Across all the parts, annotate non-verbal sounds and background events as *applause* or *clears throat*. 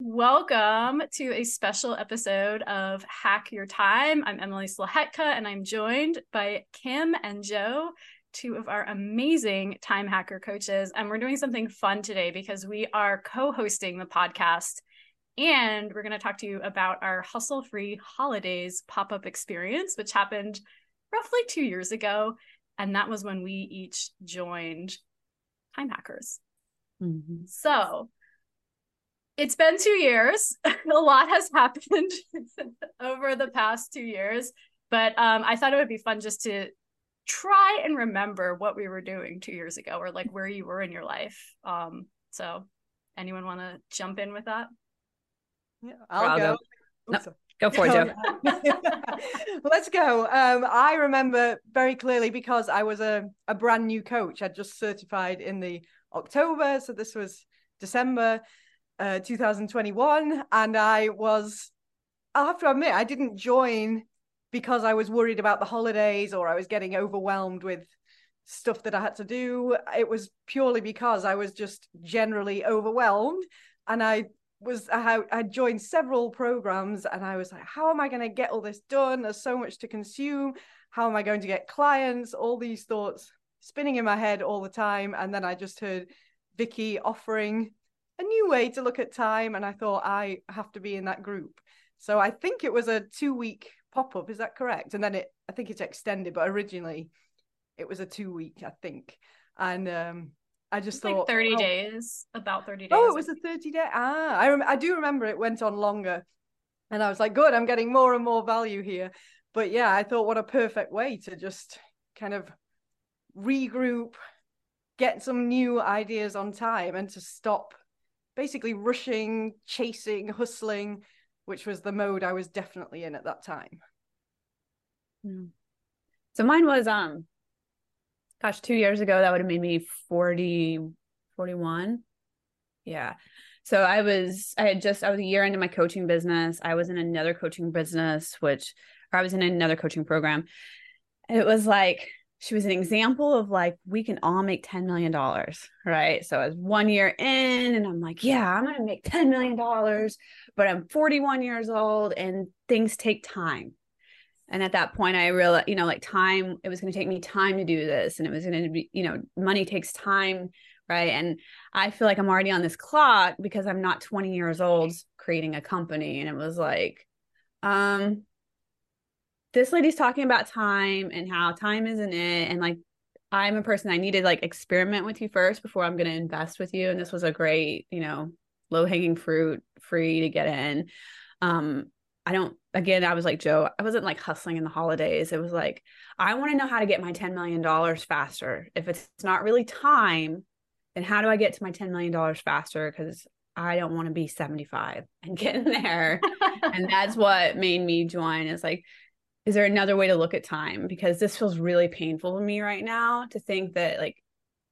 Welcome to a special episode of Hack Your Time. I'm Emily Slahetka, and I'm joined by Kim and Jo, two of our amazing time hacker coaches. And we're doing something fun today because we are co hosting the podcast. And we're going to talk to you about our Hustle Free Holidays pop up experience, which happened roughly two years ago. And that was when we each joined Time Hackers. Mm-hmm. So, it's been two years. *laughs* a lot has happened *laughs* over the past two years, but um, I thought it would be fun just to try and remember what we were doing two years ago or like where you were in your life. Um, so, anyone want to jump in with that? Yeah, I'll, I'll go. go. No, go for it, Jo. *laughs* Let's go. Um, I remember very clearly because I was a, a brand new coach. I'd just certified in the October, so this was December uh, 2021, and I was. I have to admit, I didn't join because I was worried about the holidays or I was getting overwhelmed with stuff that I had to do. It was purely because I was just generally overwhelmed, and I was I, I joined several programs, and I was like, how am I going to get all this done? There's so much to consume. How am I going to get clients? All these thoughts spinning in my head all the time, and then I just heard Vikki offering a new way to look at time and i thought i have to be in that group. So i think it was a two week pop-up is that correct? And then it i think it's extended but originally it was a two week i think. And um i just thought like 30 oh, days about 30 days oh it was a 30 day ah i rem- i do remember it went on longer. And i was like good i'm getting more and more value here. But yeah i thought what a perfect way to just kind of regroup get some new ideas on time and to stop basically rushing, chasing, hustling, which was the mode I was definitely in at that time. Hmm. So mine was um gosh, 2 years ago that would have made me 40 41. Yeah. So I was I had just I was a year into my coaching business. I was in another coaching business which I was in another coaching program. It was like she was an example of like we can all make 10 million dollars right? So I was one year in and i'm like yeah i'm gonna make 10 million dollars but i'm 41 years old and things take time. And at that point i realized you know like time it was going to take me time to do this and it was going to be you know money takes time right? And i feel like i'm already on this clock because i'm not 20 years old creating a company and it was like um this lady's talking about time and how time isn't it. And like i'm a person i need to like experiment with you first before i'm going to invest with you. And this was a great you know low hanging fruit free to get in. Um i don't again i was like jo i wasn't like hustling in the holidays. It was like i want to know how to get my 10 million dollars faster. If it's not really time then how do i get to my 10 million dollars faster? Because I don't want to be 75 and get in there. *laughs* and that's what made me join. Is like, is there another way to look at time? Because this feels really painful to me right now to think that like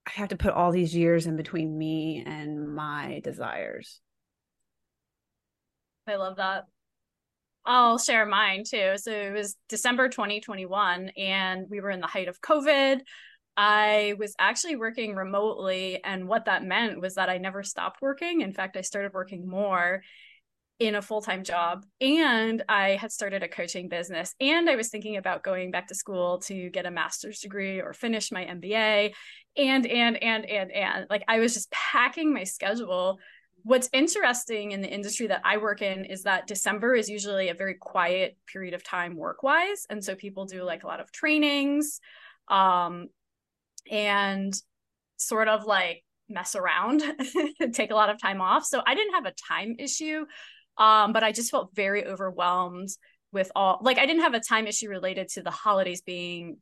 i have to put all these years in between me and my desires. I love that. I'll share mine too. So it was december 2021 and we were in the height of covid. I was actually working remotely. And what that meant was that I never stopped working. In fact, I started working more in a full-time job and I had started a coaching business and I was thinking about going back to school to get a master's degree or finish my MBA and and and and and like I was just packing my schedule. What's interesting in the industry that I work in is that December is usually a very quiet period of time work wise and so people do like a lot of trainings um and sort of like mess around *laughs* take a lot of time off. So I didn't have a time issue um, but I just felt very overwhelmed with all like I didn't have a time issue related to the holidays being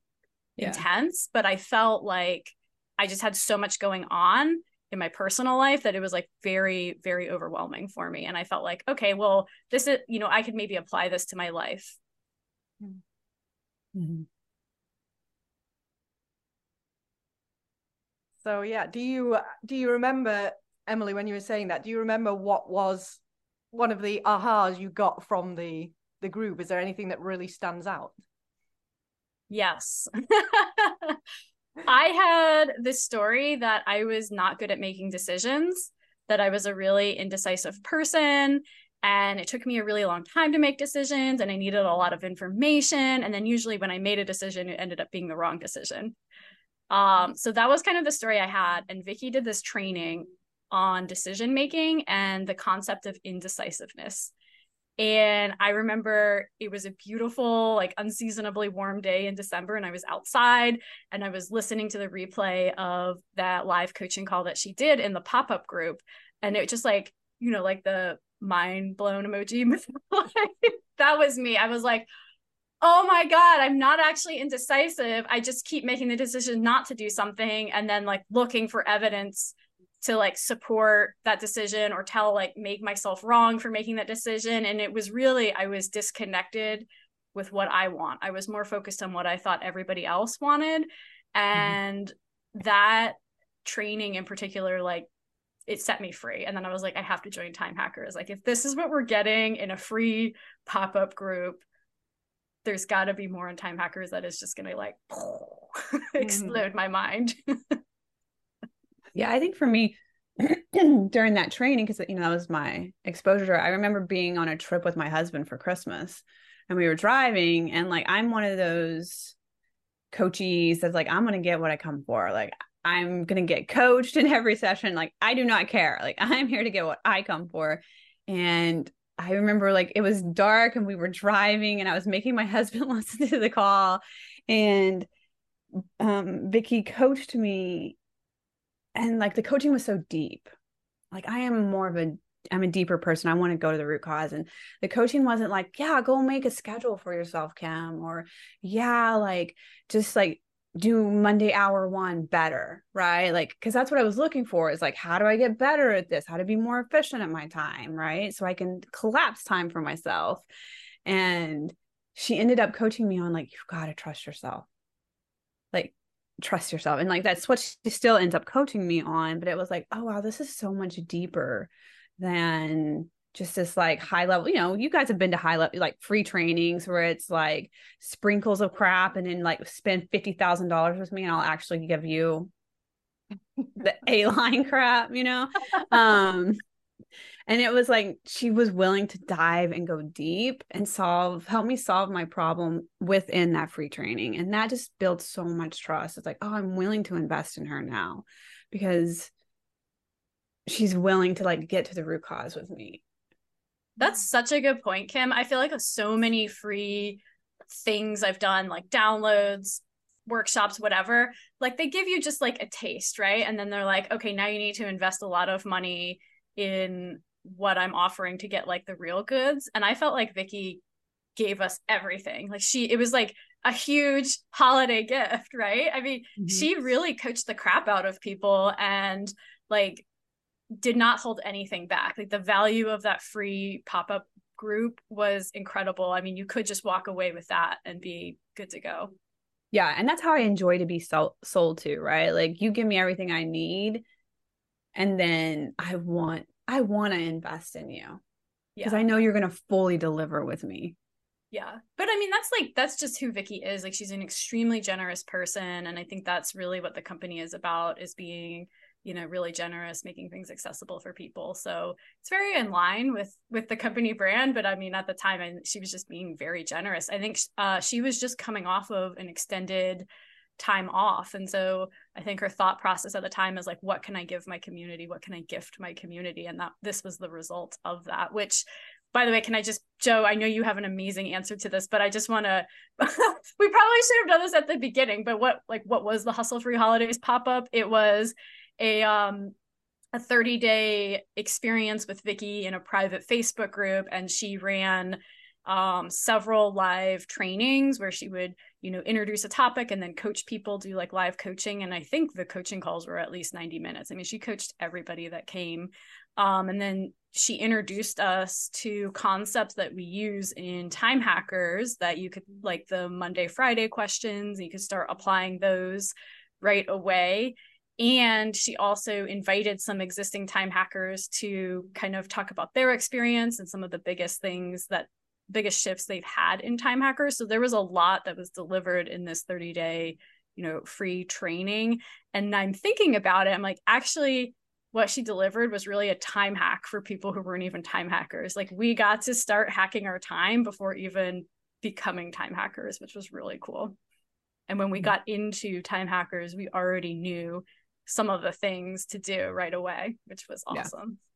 yeah. intense, but I felt like I just had so much going on in my personal life that it was like very very overwhelming for me and i felt like okay well this is you know i could maybe apply this to my life mm-hmm. so yeah do you do you remember emily when you were saying that do you remember what was one of the ahas you got from the the group? Is there anything that really stands out? Yes. *laughs* I had this story that I was not good at making decisions that I was a really indecisive person and it took me a really long time to make decisions and I needed a lot of information and then usually when I made a decision it ended up being the wrong decision. Um, so that was kind of the story I had and Vikki did this training on decision making and the concept of indecisiveness. And I remember it was a beautiful, like unseasonably warm day in December, and I was outside and I was listening to the replay of that live coaching call that she did in the pop up group. And it just like, you know, like the mind blown emoji. *laughs* that was me. I was like, oh my God, I'm not actually indecisive. I just keep making the decision not to do something and then like looking for evidence to like support that decision or tell like make myself wrong for making that decision and it was really i was disconnected with what i want i was more focused on what i thought everybody else wanted mm-hmm. and mm-hmm. that training in particular like it set me free and then i was like i have to join time hackers like if this is what we're getting in a free pop-up group there's got to be more in time hackers that is just going to like *laughs* mm-hmm. explode my mind *laughs* Yeah, I think for me, *clears throat* during that training, because you know that was my exposure. I remember being on a trip with my husband for Christmas, and we were driving, and like I'm one of those coaches that's like I'm gonna get what I come for. Like I'm gonna get coached in every session. Like I do not care. Like *laughs* I'm here to get what I come for. And I remember like it was dark and we were driving, and I was making my *laughs* husband listen to the call, and um Vikki coached me and like the coaching was so deep. Like i am more of a i'm a deeper person. I want to go to the root cause and the coaching wasn't like yeah go make a schedule for yourself Kim or yeah like just like do monday hour one better right? Like because that's what i was looking for is like how do i get better at this? How to be more efficient at my time right? So i can collapse time for myself. And she ended up coaching me on like you've got to trust yourself. Like trust yourself and like that's what she still ends up coaching me on but it was like oh wow this is so much deeper than just this like high level you know you guys have been to high level like free trainings where it's like sprinkles of crap and then like spend $50,000 with me and I'll actually give you *laughs* the A line crap you know? *laughs* Um and it was like she was willing to dive and go deep and solve help me solve my problem within that free training. And that just built so much trust. It's like oh i'm willing to invest in her now because she's willing to like get to the root cause with me. That's such a good point kim. I feel like so many free things i've done like downloads workshops whatever like they give you just like a taste right? And then they're like okay now you need to invest a lot of money in what I'm offering to get like the real goods. And I felt like Vikki gave us everything. Like she, it was like a huge holiday gift, right? I mean, mm-hmm. she really coached the crap out of people and like did not hold anything back. Like the value of that free pop up group was incredible. I mean, you could just walk away with that and be good to go. Yeah. And that's how I enjoy to be sold, sold to, right? Like you give me everything I need. And then I want I want to invest in you because yeah. I know you're going to fully deliver with me. Yeah. But I mean, that's like, that's just who Vikki is. Like, she's an extremely generous person. And I think that's really what the company is about is being, you know, really generous, making things accessible for people. So it's very in line with, with the company brand. But I mean, at the time, I, she was just being very generous. I think uh, she was just coming off of an extended time off. And so I think her thought process at the time is like, what can I give my community? What can I gift my community? And that this was the result of that, which by the way, can I just, Jo, I know you have an amazing answer to this, but I just want to, *laughs* we probably should have done this at the beginning, but what, like, what was the Hustle Free Holidays pop up? It was a, um, a 30 day experience with Vikki in a private Facebook group, and she ran um, several live trainings where she would, you know, introduce a topic and then coach people, do like live coaching. And I think the coaching calls were at least 90 minutes. I mean, she coached everybody that came. Um, and then she introduced us to concepts that we use in time hackers that you could like the Monday, Friday questions, you could start applying those right away. And she also invited some existing time hackers to kind of talk about their experience and some of the biggest things that biggest shifts they've had in time hackers so there was a lot that was delivered in this 30 day you know free training and i'm thinking about it i'm like actually what she delivered was really a time hack for people who weren't even time hackers. Like we got to start hacking our time before even becoming time hackers, which was really cool. And when we mm-hmm. got into time hackers, we already knew some of the things to do right away, which was awesome. Yeah.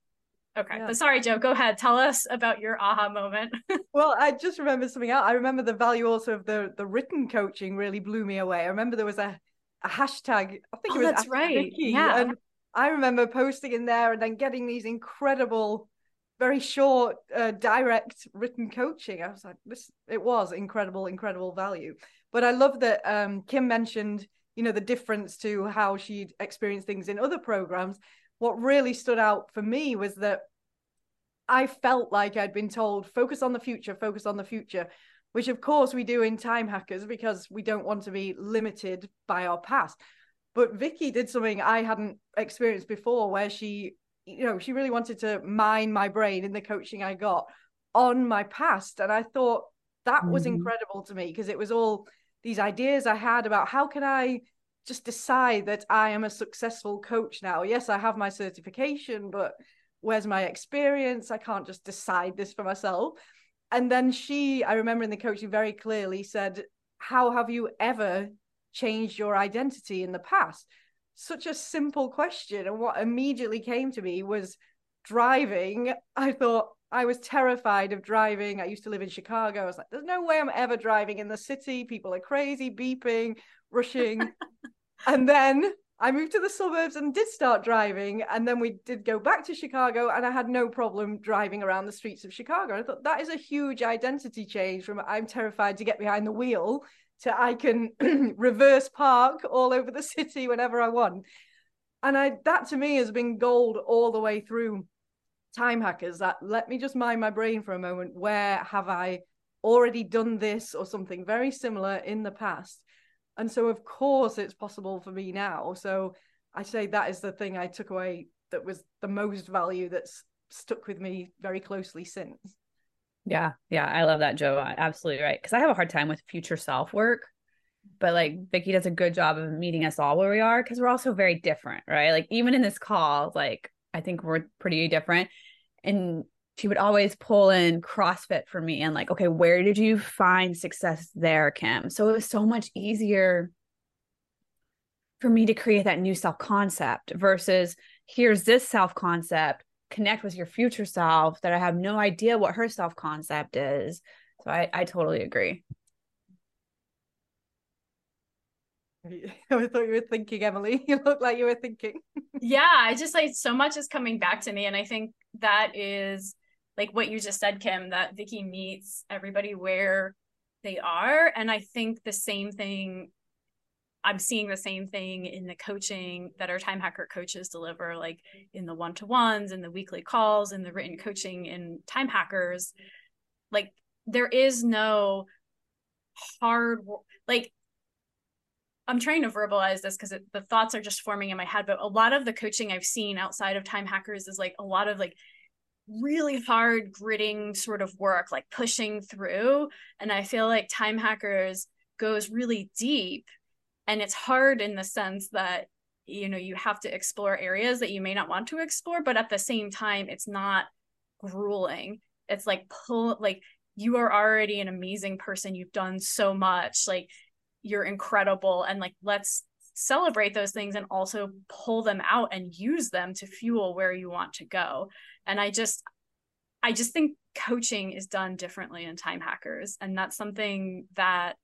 Okay. Yeah. But sorry, Jo, go ahead. Tell us about your aha moment. *laughs* well, I just remember something else. I remember the value also of the the written coaching really blew me away. I remember there was a, a hashtag, I think oh, it was that's right. Vikki, yeah. And I remember posting in there and then getting these incredible, very short, uh, direct written coaching. I was like, this, it was incredible, incredible value. But I love that um, Kim mentioned, you know, the difference to how she'd experienced things in other programs. What really stood out for me was that I felt like I'd been told, focus on the future, focus on the future, which of course we do in Time Hackers because we don't want to be limited by our past. But Vikki did something I hadn't experienced before where she, you know, she really wanted to mine my brain in the coaching I got on my past. And I thought that mm-hmm. was incredible to me because it was all these ideas I had about how can I just decide that I am a successful coach now. Yes, I have my certification, but where's my experience? I can't just decide this for myself. And then she, I remember in the coaching very clearly said, How have you ever changed your identity in the past? Such a simple question. And what immediately came to me was driving. I thought I was terrified of driving. I used to live in Chicago. I was like, there's no way I'm ever driving in the city. People are crazy, beeping, rushing. *laughs* and then I moved to the suburbs and did start driving. And then we did go back to Chicago, and I had no problem driving around the streets of Chicago. I thought that is a huge identity change from I'm terrified to get behind the wheel to I can *clears throat* reverse park all over the *laughs* city whenever I want. And I that to me has been gold all the way through time hackers that let me just mind my brain for a moment. Where have I already done this or something very similar in the past? And so of course it's possible for me now. So I say that is the thing I took away that was the most value that's stuck with me very closely since. Yeah, yeah, I love that, Jo. Absolutely right. Because I have a hard time with future self work, but like Vikki does a good job of meeting us all where we are because we're also very different, right? Like even in this call, like I think we're pretty different, and she would always pull in CrossFit for me and like, okay, where did you find success there, Kim? So it was so much easier for me to create that new self concept versus here's this self concept connect with your future self that I have no idea what her self concept is. So I, I totally agree. *laughs* I thought you were thinking, Emily. *laughs* You look like you were thinking. yeah, I just like so much is coming back to me. And I think that is like what you just said, Kim, that Vikki meets everybody where they are. And I think the same thing I'm seeing the same thing in the coaching that our time hacker coaches deliver, like in the one to ones and the weekly calls and the written coaching in time hackers. Like there is no hard, like I'm trying to verbalize this because the thoughts are just forming in my head. But a lot of the coaching I've seen outside of time hackers is like a lot of like really hard gritting sort of work, like pushing through. And I feel like time hackers goes really deep and it's hard in the sense that you know you have to explore areas that you may not want to explore but at the same time it's not grueling. It's like pull like you are already an amazing person. You've done so much. Like you're incredible. And like let's celebrate those things and also pull them out and use them to fuel where you want to go and i just i just think coaching is done differently in time hackers and that's something that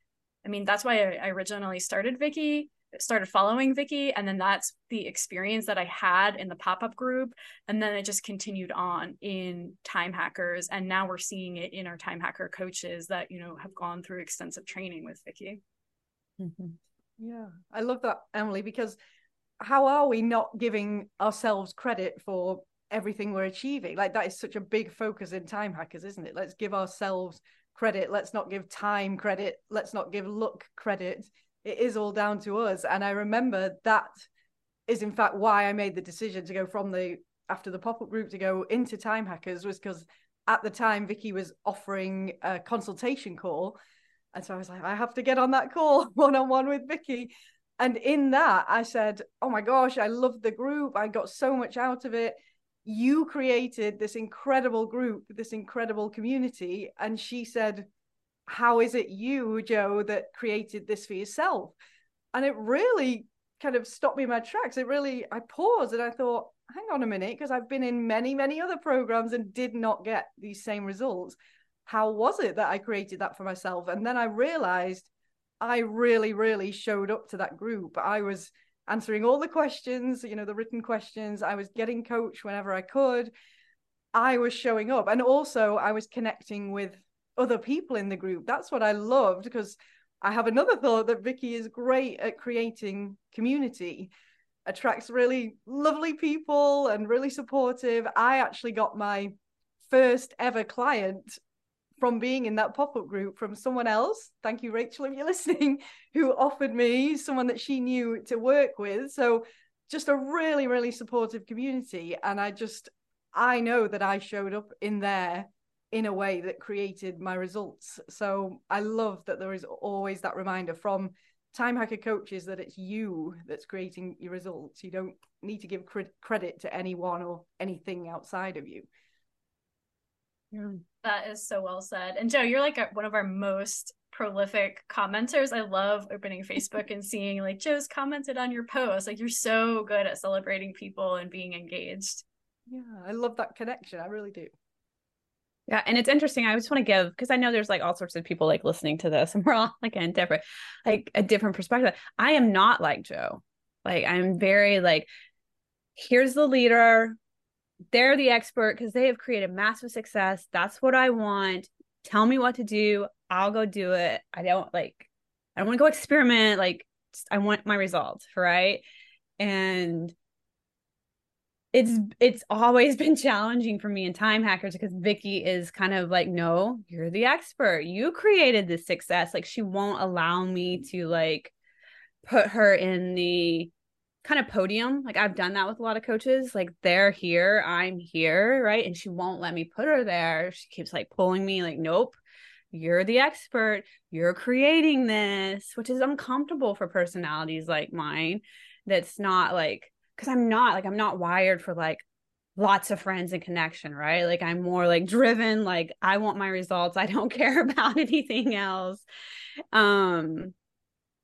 I mean, that's why I, originally started Vikki, started following Vikki, and then that's the experience that I had in the pop-up group. And then it just continued on in time hackers. And now we're seeing it in our time hacker coaches that, you know, have gone through extensive training with Vikki. Mm-hmm. Yeah. I love that, Emily, because how are we not giving ourselves credit for everything we're achieving? Like that is such a big focus in time hackers, isn't it? Let's give ourselves credit let's not give time credit let's not give luck credit it is all down to us and i remember that is in fact why i made the decision to go from the after the pop-up group to go into time hackers was because at the time vikki was offering a consultation call and so i was like i have to get on that call *laughs* one-on-one with vikki And in that, I said, Oh my gosh, I love the group. I got so much out of it. You created this incredible group, this incredible community. And she said, How is it you, Jo, that created this for yourself? And it really kind of stopped me in my tracks. It really, I paused and I thought, hang on a minute, because I've been in many, many other programs and did not get these same results. How was it that I created that for myself? And then I realized I really, really showed up to that group. I was answering all the questions, you know, the written questions. I was getting coached whenever I could. I was showing up. And also, I was connecting with other people in the group. That's what I loved because I have another thought that Vikki is great at creating community, attracts really lovely people and really supportive. I actually got my first ever client from being in that pop-up group from someone else. Thank you rachel if you're *laughs* listening who offered me someone that she knew to work with. So just a really really supportive community. And i just i know that i showed up in there in a way that created my results. So i love that there is always that reminder from time hacker coaches that it's you that's creating your results. You don't need to give credit to anyone or anything outside of you. Yeah. That is so well said. And Jo, you're like a, one of our most prolific commenters. I love opening Facebook and seeing like Jo's commented on your post. Like you're so good at celebrating people and being engaged. Yeah, I love that connection. I really do. Yeah, and it's interesting. I just want to give because I know there's like all sorts of people like listening to this, and we're all like in different, like a different perspective. I am not like Jo. Like I'm very like, here's the leader they're the expert because they have created massive success. That's what I want. Tell me what to do. I'll go do it. I don't like, I don't want to go experiment. Like, I want my results, right? And it's it's always *laughs* been challenging for me in time hackers because Vikki is kind of like, no, you're the expert. You created this success. Like she won't allow me to like put her in the kind of podium. Like I've done that with a lot of coaches. Like they're here, I'm here, right? And she won't let me put her there. She keeps like pulling me, like, nope, you're the expert. You're creating this, which is uncomfortable for personalities like mine. That's not like, because I'm not like, I'm not wired for like lots of friends and connection, right? Like I'm more like driven, like I want my results. I don't *laughs* care about anything else. Um,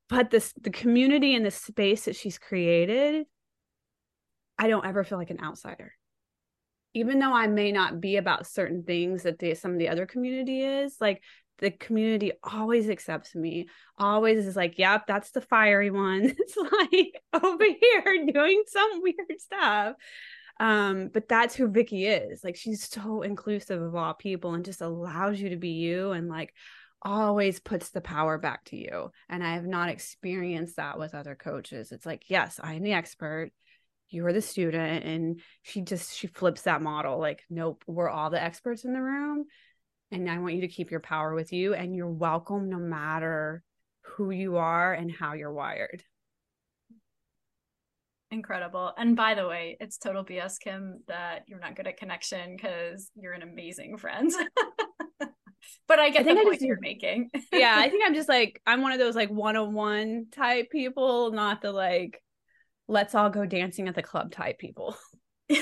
but this the community and the space that she's created i don't ever feel like an outsider. Even though i may not be about certain things that the, some of the other community is like the community always accepts me always is like yep that's the fiery one. *laughs* It's like over here doing some weird stuff. Um but that's who vikki is. Like she's so inclusive of all people and just allows you to be you and like always puts the power back to you. And I have not experienced that with other coaches. It's like, yes, I'm the expert. You're the student. And she just, she flips that model like, nope, we're all the experts in the room. And I want you to keep your power with you. And you're welcome no matter who you are and how you're wired. Incredible. And by the way, it's total BS, Kim, that you're not good at connection because you're an amazing friend. *laughs* but I get I think the point just, you're making. *laughs* yeah, I think I'm just like I'm one of those like one-on-one type people, not the like let's all go dancing at the club type people. *laughs* but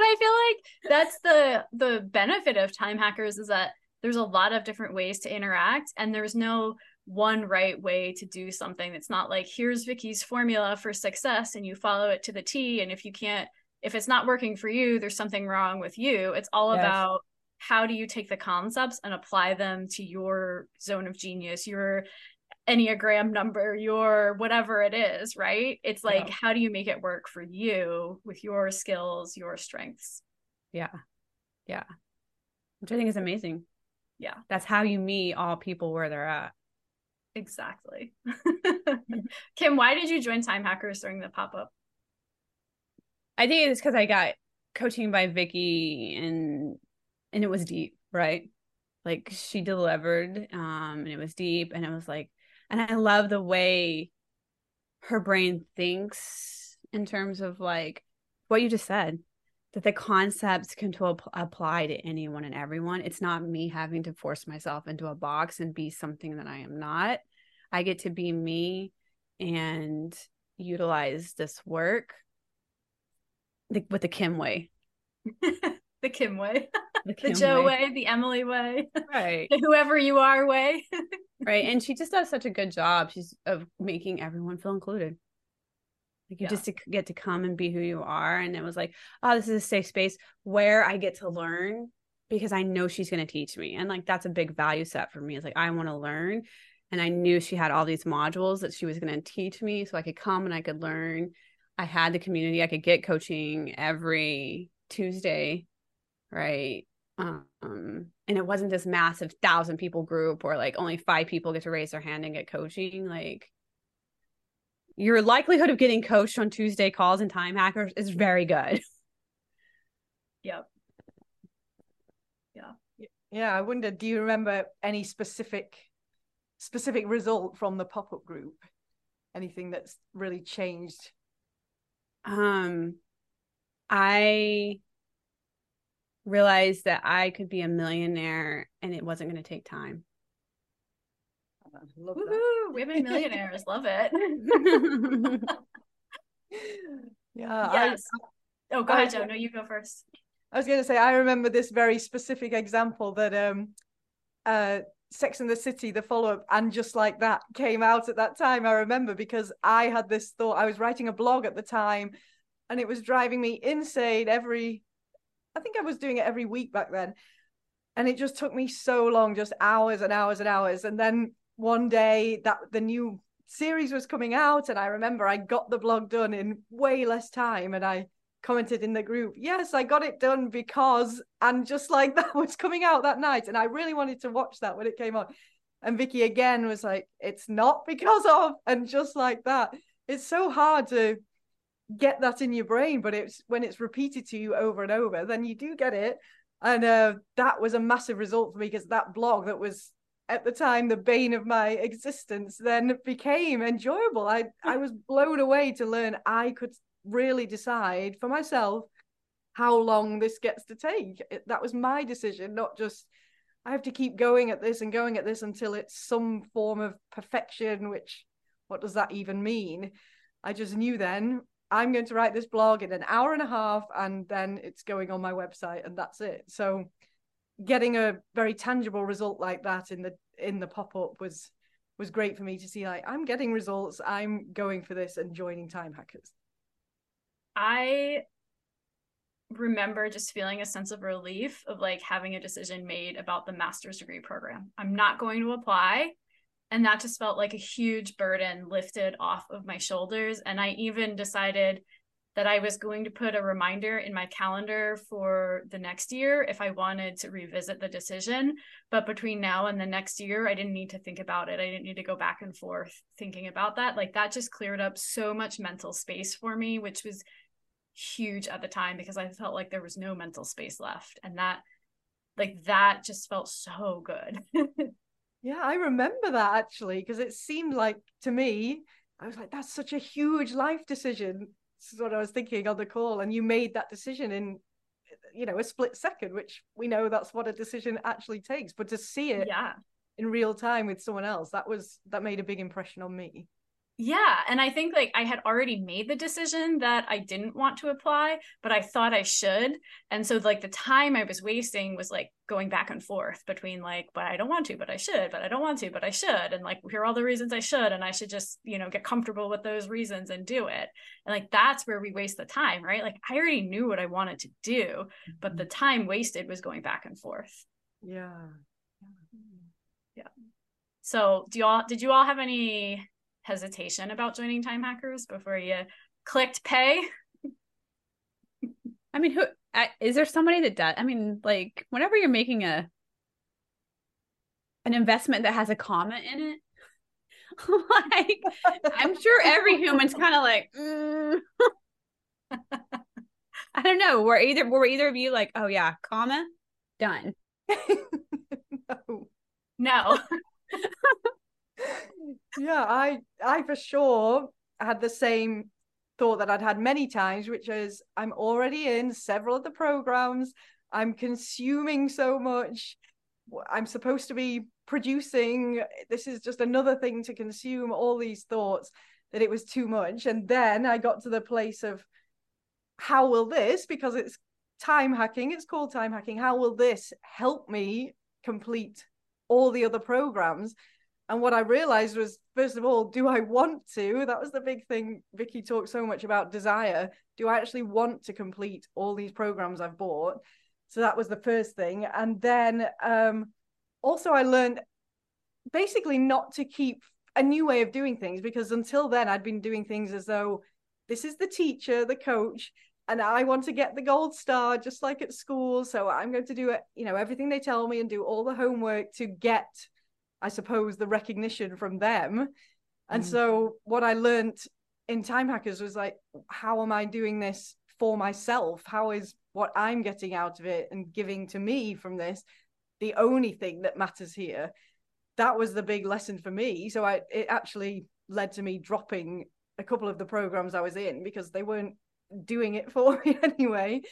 I feel like that's the the benefit of time hackers is that there's a lot of different ways to interact and there's no one right way to do something. It's not like here's Vikki's formula for success and you follow it to the T and if you can't if it's not working for you, there's something wrong with you. It's all yes. about how do you take the concepts and apply them to your zone of genius your enneagram number your whatever it is right? It's like yeah. how do you make it work for you with your skills your strengths? Yeah. Yeah. Which i think is amazing. Yeah. That's how you meet all people where they're at. Exactly. *laughs* Kim why did you join time hackers during the pop-up? I think it's because i got coaching by vikki and and it was deep, right? Like she delivered, um, and it was deep, and it was like, and I love the way her brain thinks in terms of like what you just said that the concepts can to apply to anyone and everyone. It's not me having to force myself into a box and be something that I am not. I get to be me and utilize this work the, with the Kim way. *laughs* the Kim way, *laughs* The, the Jo way. the Emily way, Right. *laughs* the whoever you are way. *laughs* right. And she just does such a good job. She's of making everyone feel included. Like you Yeah. just to get to come and be who you are. And it was like, oh, this is a safe space where I get to learn because I know she's going to teach me. And like that's a big value set for me. It's like I want to learn. And I knew she had all these modules that she was going to teach me so I could come and I could learn. I had the community. I could get coaching every Tuesday, right? Um, and it wasn't this massive thousand people group where like only five people get to raise their hand and get coaching. Like your likelihood of getting coached on Tuesday calls and time hackers is very good. *laughs* Yep. Yeah, Yeah, I wonder, do you remember any specific specific result from the pop-up group? Anything that's really changed? Um, I realized that I could be a millionaire and it wasn't going to take time. I love that. Woohoo! Women millionaires, love it. *laughs* Yeah, I- yes. oh, go I- ahead, Jo. No, you go first. I was going to say I remember this very specific example that um uh Sex and the City the follow up and just like that came out at that time I remember because I had this thought I was writing a blog at the time and it was driving me insane every I think I was doing it every week back then and it just took me so long just hours and hours and hours and then one day that the new series was coming out and I remember I got the blog done in way less time and I commented in the group, yes, I got it done because, and just like *laughs* that was coming out that night. And I really wanted to watch that when it came on. And Vikki again was like, it's not because of, and just like that. It's so hard to get that in your brain, but it's when it's repeated to you over and over, then you do get it. And uh, that was a massive result for me because that blog that was at the time the bane of my existence then became enjoyable. I I was blown away to learn I could really decide for myself how long this gets to take. That was my decision, not just I have to keep going at this and going at this until it's some form of perfection, which what does that even mean? I just knew then I'm going to write this blog in an hour and a half and then it's going on my website and that's it. So getting a very tangible result like that in the in the pop-up was was great for me to see like I'm getting results, I'm going for this and joining time hackers. I remember just feeling a sense of relief of like having a decision made about the master's degree program. I'm not going to apply. And that just felt like a huge burden lifted off of my shoulders. And I even decided that I was going to put a reminder in my calendar for the next year if I wanted to revisit the decision. But between now and the next year, I didn't need to think about it. I didn't need to go back and forth thinking about that. Like that just cleared up so much mental space for me, which was huge at the time because I felt like there was no mental space left. And that, like, that just felt so good. *laughs* Yeah, I remember that actually because it seemed like to me, I was like, that's such a huge life decision. This is what I was thinking on the call. And you made that decision in, you know, a split second, which we know that's what a decision actually takes. But to see it yeah. in real time with someone else, that was that made a big impression on me. Yeah. And I think like I had already made the decision that I didn't want to apply, but I thought I should. And so like the time I was wasting was like going back and forth between like, but I don't want to, but I should, but I don't want to, but I should. And like, here are all the reasons I should. And I should just, you know, get comfortable with those reasons and do it. And like, that's where we waste the time, right? Like, I already knew what I wanted to do, but the mm-hmm. time wasted was going back and forth. Yeah. Yeah. So do y'all, did you all have any hesitation about joining time hackers before you clicked pay *laughs* I mean, who is there somebody that does? I mean, like whenever you're making a an investment that has a comma in it, *laughs* like I'm sure every human's *laughs* kind of like, mm. I don't know. Were either were either of you like, oh yeah, comma, done. no. no yeah, I I for sure had the same thought that I'd had many times, which is I'm already in several of the programs. I'm consuming so much. I'm supposed to be producing. This is just another thing to consume all these thoughts. that it was too much. And then I got to the place of how will this, because it's time hacking, it's called time hacking, how will this help me complete all the other programs? And what I realized was, first of all, do I want to? That was the big thing. Vikki talked so much about desire. Do I actually want to complete all these programs I've bought? So that was the first thing. And then um, also, I learned basically not to keep a new way of doing things because until then, I'd been doing things as though this is the teacher, the coach, and I want to get the gold star just like at school. So I'm going to do it, you know, everything they tell me and do all the homework to get I suppose, the recognition from them. And mm. so what I learned in Time Hackers was like, how am I doing this for myself? How is what I'm getting out of it and giving to me from this the only thing that matters here? That was the big lesson for me. So I it actually led to me dropping a couple of the programs I was in because they weren't doing it *laughs* for me anyway.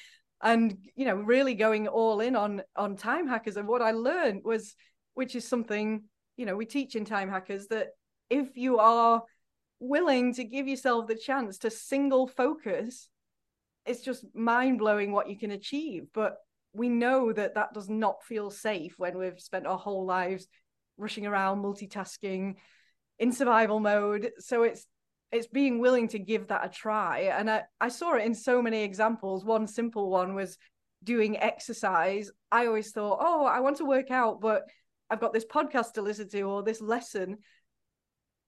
And you know, really going all in on on time hackers. And what I learned was, which is something you know we teach in time hackers that if you are willing to give yourself the chance to single focus it's just mind blowing what you can achieve. But we know that that does not feel safe when we've spent our whole lives rushing around multitasking in survival mode. So it's it's being willing to give that a try. And I, I saw it in so many examples. One simple one was doing exercise. I always thought oh i want to work out but I've got this podcast to listen to or this lesson.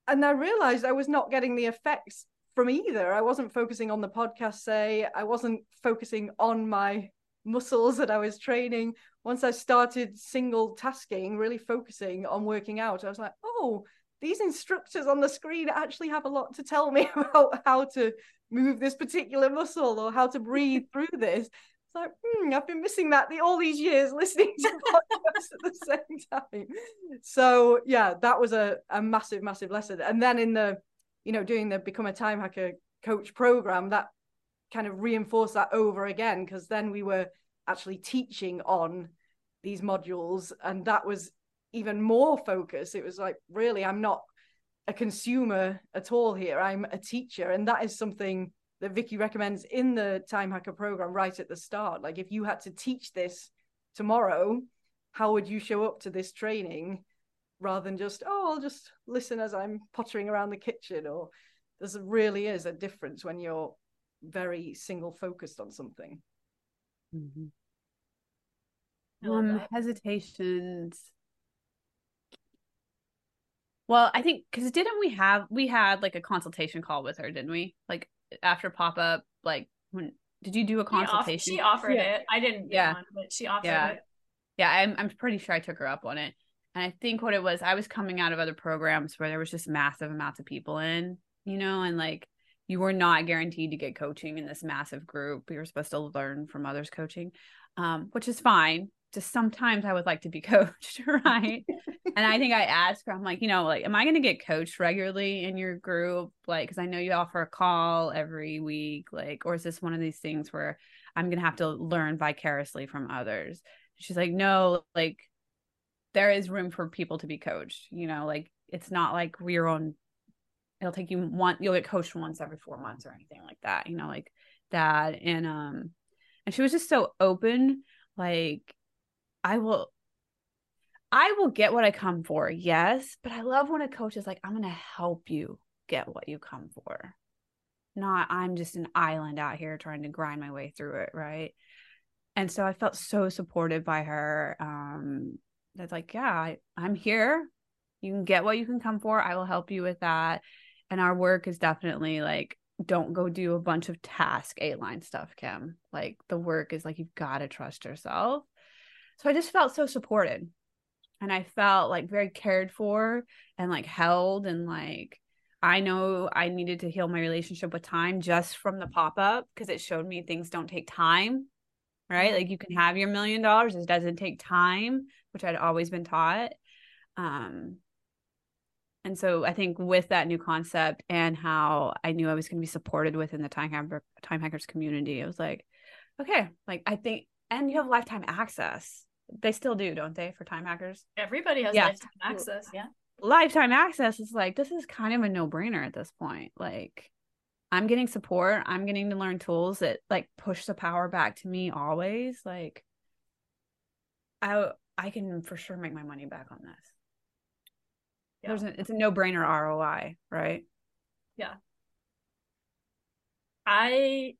And I realized I was not getting the effects from either. I wasn't focusing on the podcast, say, I wasn't focusing on my muscles that I was training. Once I started single tasking, really focusing on working out, I was like, oh, these instructors on the screen actually have a lot to tell me *laughs* about how to move this particular muscle or how to breathe through this like, hmm, I've been missing that the, all these years listening to *laughs* podcasts at the same time. So yeah, that was a, a massive, massive lesson. And then in the, you know, doing the become a time hacker coach program, that kind of reinforced that over again because then we were actually teaching on these modules and that was even more focus. It was like, really, I'm not a consumer at all here. I'm a teacher. And that is something that Vikki recommends in the Time Hacker program right at the start. Like if you had to teach this tomorrow, how would you show up to this training rather than just, oh, I'll just listen as I'm pottering around the kitchen? Or there's really is a difference when you're very single focused on something. Mm-hmm. Um, hesitations. Well, I think because didn't we have we had like a consultation call with her, didn't we? Like after pop up like when did you do a consultation she, off, she offered yeah. it. I didn't yeah. one, but she offered yeah. it. Yeah I'm, I'm pretty sure i took her up on it. And i think what it was i was coming out of other programs where there was just massive amounts of people in you know and like you were not guaranteed to get coaching in this massive group. You were supposed to learn from others coaching um, which is fine just sometimes I would like to be *laughs* coached, right? and I think I asked her, I'm like, you know, like, am I going to get coached regularly in your group? Like, because I know you offer a call every week, like, or is this one of these things where I'm going to have to learn vicariously from others? She's like, no, like, there is room for people to be coached, you know, like, it's not like we're on, it'll take you one, you'll get coached once every four months or anything like that, you know, like that. And, um, and she was just so open, like, I will I will get what I come for, yes, but I love when a coach is like, I'm going to help you get what you come for. Not I'm just an island out here trying to grind my way through it, right? And so I felt so supported by her. Um, that's like, yeah, I, I'm here. You can get what you can come for. I will help you with that. And our work is definitely like, don't go do a bunch of task A line stuff, Kim. Like the work is like, you've got to trust yourself so I just felt so supported. And I felt like very cared for and like held and like I know I needed to heal my relationship with time just from the pop up because it showed me things don't take time, right? Like you can have your million dollars, it doesn't take time, which I'd always been taught. Um, and so I think with that new concept and how I knew I was going to be supported within the time hacker time hackers community, I was like, okay, like I think, and you have lifetime access they still do, don't they, for time hackers? Everybody has yeah. lifetime access. Yeah. lifetime access is like this is kind of a no-brainer at this point. Like I'm getting support, I'm getting to learn tools that like push the power back to me always. Like I I can for sure make my money back on this. Yeah. There's a, it's a no-brainer ROI, right? Yeah. I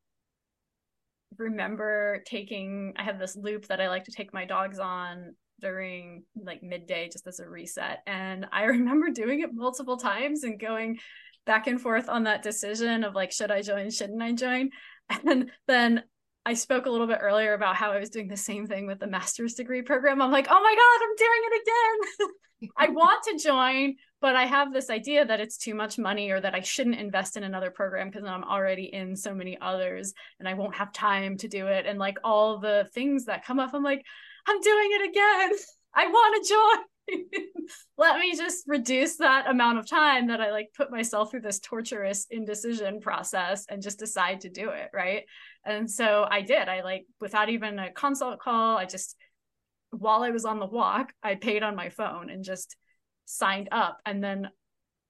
remember taking I have this loop that I like to take my dogs on during like midday just as a reset and I *laughs* remember doing it multiple times and going back and forth on that decision of like should I join shouldn't I join *laughs* and then I spoke a little bit earlier about how I was doing the same thing with the master's degree program. I'm like, oh my God, I'm doing it again. *laughs* I want to join, but I have this idea that it's too much money or that I shouldn't invest in another program because I'm already in so many others and I won't have time to do it. And like all the things that come up, I'm like, I'm doing it again. I want to join. *laughs* let me just reduce that amount of time that I like put myself through this torturous indecision process and just decide to do it. Right. And so I did. I like, without even a consult call, I just, while I was on the walk, I paid on my phone and just signed up. And then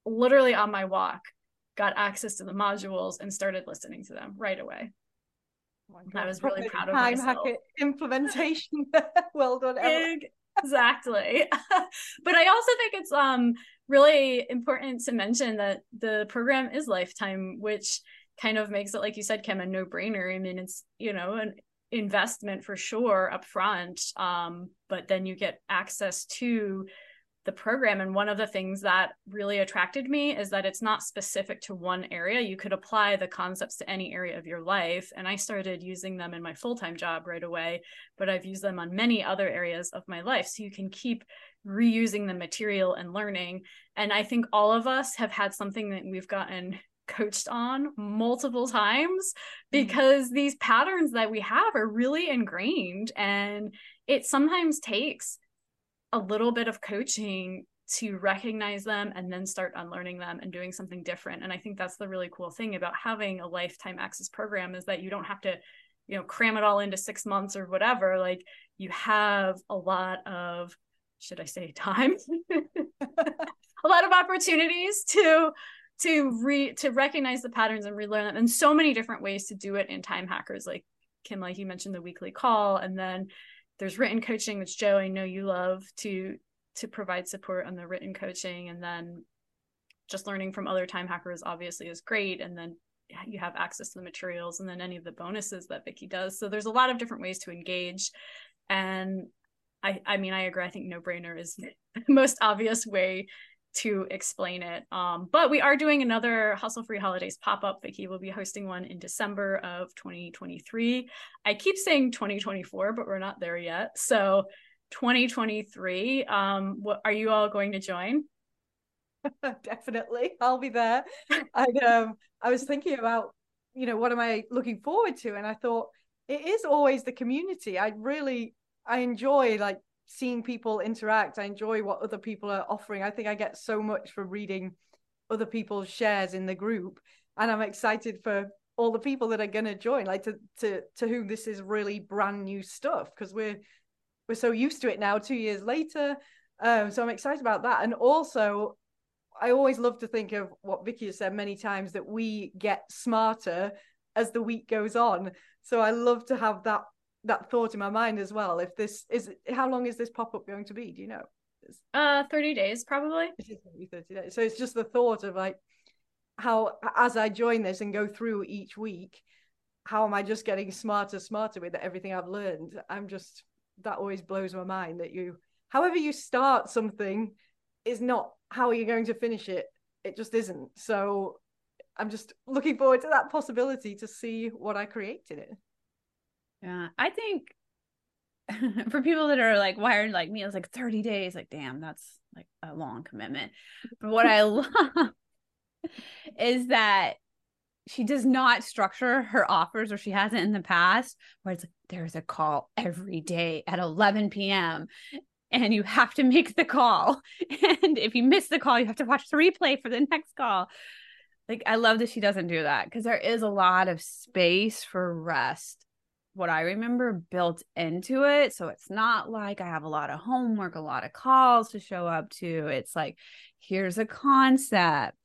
literally on my walk, got access to the modules and started listening to them right away. Oh I was really proud of time myself. implementation. *laughs* well done. Exactly *laughs* but i also think it's um really important to mention that the program is lifetime which kind of makes it like you said kim a no-brainer i mean it's you know an investment for sure up front um but then you get access to the program. And one of the things that really attracted me is that it's not specific to one area. You could apply the concepts to any area of your life. And I started using them in my full time job right away, but I've used them on many other areas of my life. So you can keep reusing the material and learning. And I think all of us have had something that we've gotten *laughs* coached on multiple times mm-hmm. because mm-hmm. these patterns that we have are really ingrained and it sometimes takes a little bit of coaching to recognize them and then start unlearning them and doing something different. And i think that's the really cool thing about having a lifetime access program is that you don't have to you know cram it all into six months or whatever. Like you have a lot of should i say *laughs* time? A lot of opportunities to to re to recognize the patterns and relearn them. And so many different ways to do it in time hackers like kim like you mentioned the weekly call and then there's written coaching which jo i know you love to to provide support on the written coaching and then just learning from other time hackers obviously is great and then you have access to the materials and then any of the bonuses that Vikki does. So there's a lot of different ways to engage. And I I mean I agree. I think no brainer is *laughs* the most obvious way to explain it. Um, but we are doing another Hustle Free Holidays pop up. Vikki will be hosting one in December of 2023. I keep saying 2024, but we're not there yet. So 2023. Um, what are you all going to join? *laughs* Definitely, I'll be there. *laughs* I um, I was thinking about, you know, what am I looking forward to, and I thought it is always the community. I really, I enjoy like seeing people interact. I enjoy what other people are offering. I think I get so much from reading other people's shares in the group, and I'm excited for all the people that are going to join. Like to to to whom this is really brand new stuff because we're we're so used to it now. Two years later, um, so I'm excited about that. And also, I always love to think of what Vikki has said many times that we get smarter as the week goes on. So I love to have that that thought in my mind as well. If this is how long is this pop up going to be? Do you know? Uh, thirty days probably. thirty days. So it's just the thought of like how as I join this and go through each week, how am I just getting smarter, smarter with everything I've learned? I'm just that always blows my mind that you, however you start something, is not how are you going to finish it. It just isn't. So I'm just looking forward to that possibility to see what I create in it. Yeah, I think *laughs* for people that are like wired like me, it's like 30 days. Like, damn, that's like a long commitment. But what I *laughs* love is that she does not structure her offers or she hasn't in the past where it's like there's a call every day at 11 p.m and you have to make the call *laughs* and if you miss the call you have to watch the replay for the next call like i love that she doesn't do that because there is a lot of space for rest what I remember built into it. So it's not like I have a lot of homework, a lot of calls to show up to. It's like, here's a concept.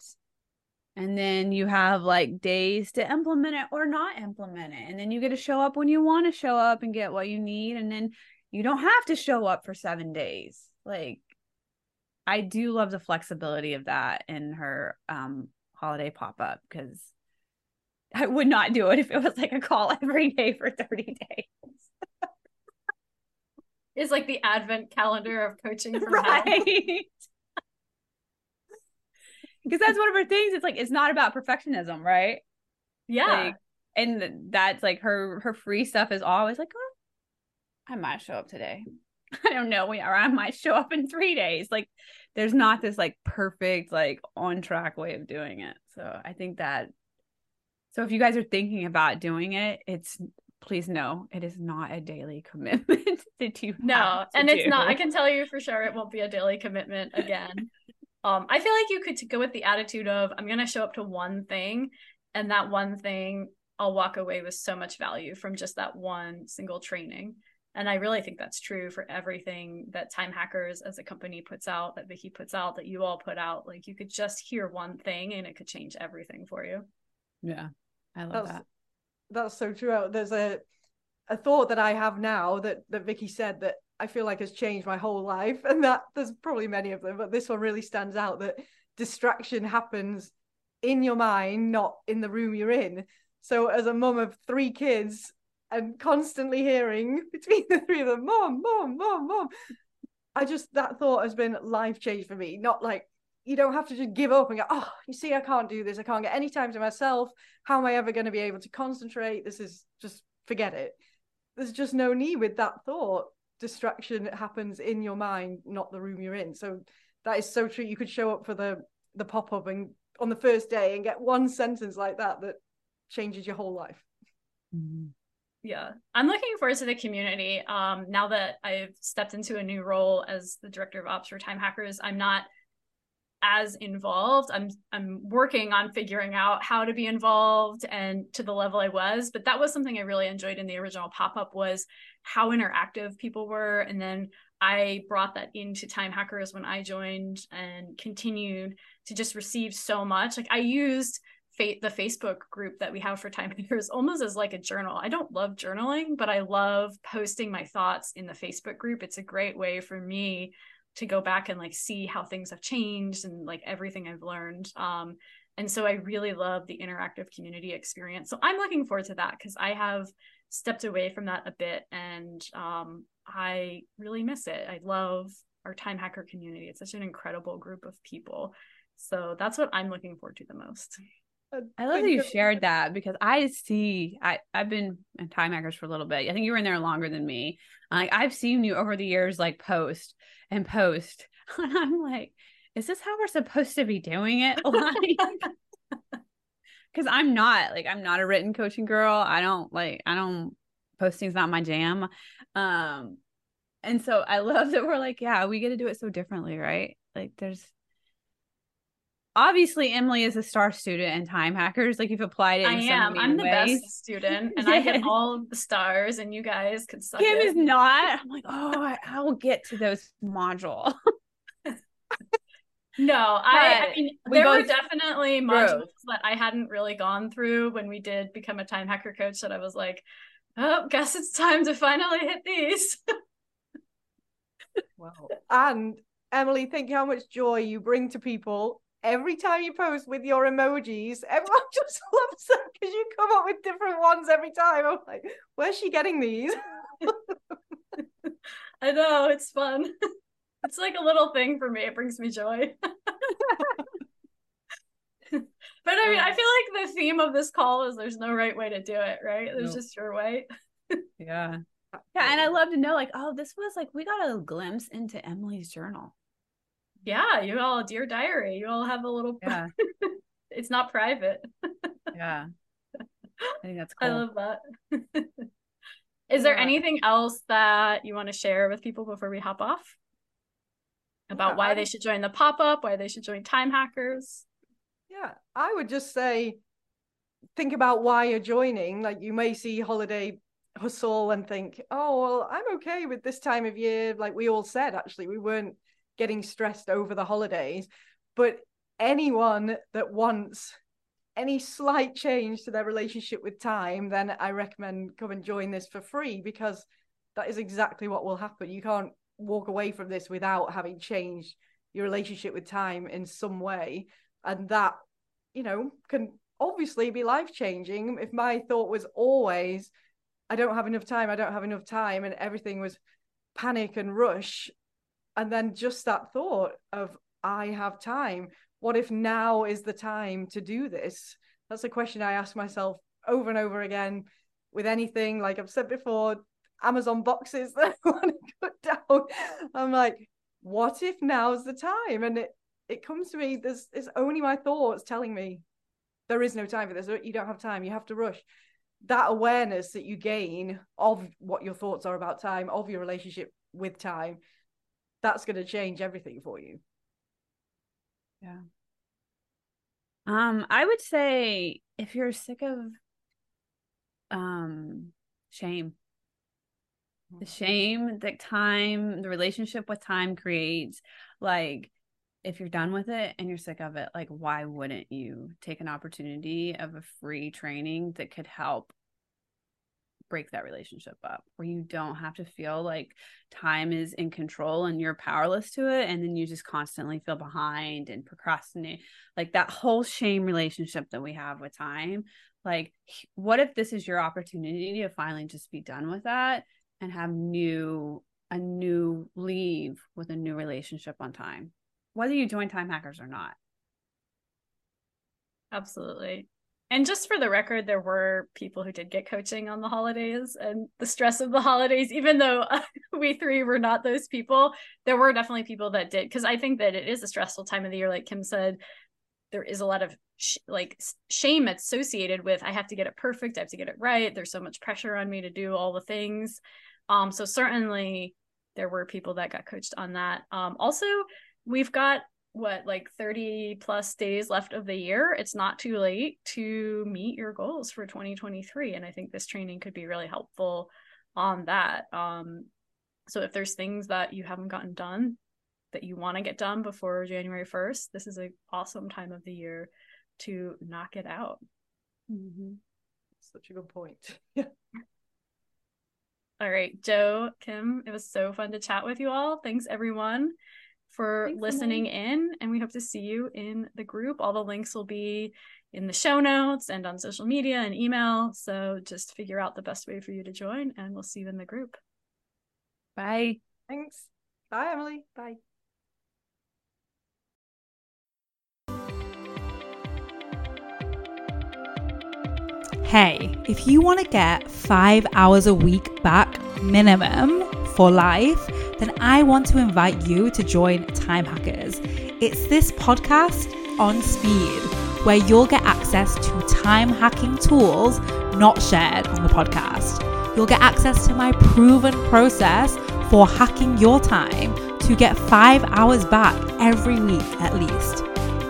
And then you have like days to implement it or not implement it. And then you get to show up when you want to show up and get what you need. And then you don't have to show up for seven days. Like, I do love the flexibility of that in her um, holiday pop up because I would not do it if it was like a call every day for 30 days. It's like the advent calendar of coaching from *laughs* right. Because that's one of her things. It's like it's not about perfectionism, right? Yeah. Like, and that's like her her free stuff is always like, oh, I might show up today. *laughs* I don't know, We or I might show up in three days. Like there's not this like perfect, like on track way of doing it. So I think that so if you guys are thinking about doing it, it's please know it is not a daily *laughs* commitment that you no and it's not i can tell you for sure it won't be a daily commitment again. *laughs* Um i feel like you could go with the attitude of i'm gonna show up to one thing and that one thing i'll walk away with so much value from just that one single training. And i really think that's true for everything that time hackers as a company puts out that vikki puts out that you all put out. Like you could just hear one thing and it could change everything for you. Yeah i love that's, that that's so true oh, there's a a thought that i have now that that vikki said that i feel like has changed my whole life *laughs* and that there's probably many of them but this one really stands out that distraction happens in your mind not in the room you're in so as a mum of three kids and constantly hearing *laughs* between the three of them, mom, mom, mom, mom. I just that thought has been life change for me. Not like you don't have to just give up and go, oh, you see, I can't do this. I can't get any time to myself. How am I ever going to be able to concentrate? This is just forget it. There's just no need with that thought. Distraction happens in your mind, not the room you're in. So that is so true. You could show up for the the pop up and on the first day and get one sentence like that that changes your whole life. Mm-hmm yeah i'm looking forward to the community um now that i've stepped into a new role as the director of ops for time hackers i'm not as involved i'm i'm working on figuring out how to be involved and to the level i was but that was something i really enjoyed in the original pop-up was how interactive people were and then i brought that into time hackers when i joined and continued to just receive so much like i used fa- the Facebook group that we have for time hackers almost as like a journal. I don't love journaling, but I love posting my thoughts in the Facebook group. It's a great way for me to go back and like see how things have changed and like everything I've learned. Um, and so I really love the interactive community experience. So I'm looking forward to that because I have stepped away from that a bit and um, I really miss it. I love our time hacker community. It's such an incredible group of people. So that's what I'm looking forward to the most. I love that you shared that because I see I I've been in Time Hackers for a little bit. I think you were in there longer than me. Like I've seen you over the years, like post and post, *laughs* and I'm like, is this how we're supposed to be doing it? *laughs* Like, *laughs* because I'm not like I'm not a written coaching girl. I don't like I don't posting's not my jam. Um, and so I love that we're like, yeah, we get to do it so differently, right? Like there's obviously Emily is a star student in time hackers. Like you've applied it. I am. I'm the ways. best student, *laughs* and I get all the stars, and you guys can suck Kim it. is not. I'm like, *laughs* oh, I, I will get to those module. *laughs* no, I, I, mean there were definitely modules that I hadn't really gone through when we did become a time hacker coach. That I was like, oh, guess it's time to finally hit these. wow. And Emily, think how much joy you bring to people every time you post with your emojis, everyone *laughs* just loves them because you come up with different ones every time. I'm like, where's she getting these? *laughs* I know, it's fun. *laughs* It's like a little thing for me. It brings me joy. but I mean, I feel like the theme of this call is there's no right way to do it, right? There's just your way. yeah. Yeah. And I love to know, like, oh, this was like, we got a glimpse into Emily's journal yeah, you all dear diary. You all have a little. Yeah. *laughs* it's not private. *laughs* yeah. I think that's cool. I love that. *laughs* Is there anything else that you want to share with people before we hop off? About yeah, why I... they should join the pop up, why they should join Time Hackers? Yeah, I would just say think about why you're joining. Like you may see holiday hustle and think, oh, well, I'm okay with this time of year. Like we all said, actually, we weren't getting stressed over the holidays. But anyone that wants any slight change to their relationship with time, then I recommend come and join this for free because that is exactly what will happen. You can't walk away from this without having changed your relationship with time in some way. And that, you know, can obviously be life changing. If my thought was always, I don't have enough time, I don't have enough time, and everything was panic and rush. And then just that thought of, I have time. What if now is the time to do this? That's a question I ask myself over and over again with anything. Like I've said before, Amazon boxes *laughs* that I want to put down. I'm like, what if now's the time? And it it comes to me, there's it's only my thoughts telling me there is no time for this. You don't have time. You have to rush. That awareness that you gain of what your thoughts are about time, of your relationship with time, that's going to change everything for you. Yeah. Um, I would say if you're sick of um shame, the mm-hmm. shame that time, the relationship with time creates, like if you're done with it and you're sick of it, like why wouldn't you take an opportunity of a free training that could help break that relationship up where you don't have to feel like time is in control and you're powerless to it and then you just constantly feel behind and procrastinate like that whole shame relationship that we have with time like what if this is your opportunity to finally just be done with that and have new a new leave with a new relationship on time whether you join time hackers or not? Absolutely and just for the record there were people who did get coaching on the holidays and the stress of the holidays even though uh, *laughs* we three were not those people there were definitely people that did. Because i think that it is a stressful time of the year like kim said. There is a lot of sh- like shame associated with i have to get it perfect i have to get it right there's so much pressure on me to do all the things. Um so certainly there were people that got coached on that. Um also we've got what like 30 plus days left of the year it's not too late to meet your goals for 2023 and i think this training could be really helpful on that. Um so if there's things that you haven't gotten done that you want to get done before january 1st this is an awesome time of the year to knock it out. Mm-hmm. such a good point. Yeah *laughs* all right jo kim it was so fun to chat with you all. Thanks everyone for Thanks, listening in, and we hope to see you in the group. All the links will be in the show notes and on social media and email. So just figure out the best way for you to join, and we'll see you in the group. Bye. Thanks. Bye, Emily. Bye. Hey, if you want to get five hours a week back minimum for life, then I want to invite you to join Time Hackers. It's this podcast on speed where you'll get access to time hacking tools not shared on the podcast. You'll get access to my proven process for hacking your time to get five hours back every week at least.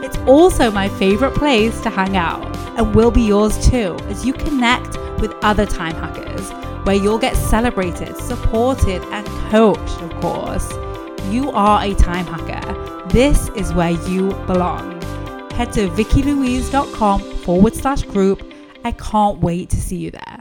It's also my favorite place to hang out and will be yours too as you connect with other time hackers where you'll get celebrated, supported, and coached, of course. You are a time hacker. This is where you belong. Head to vikkilouise.com forward slash group. I can't wait to see you there.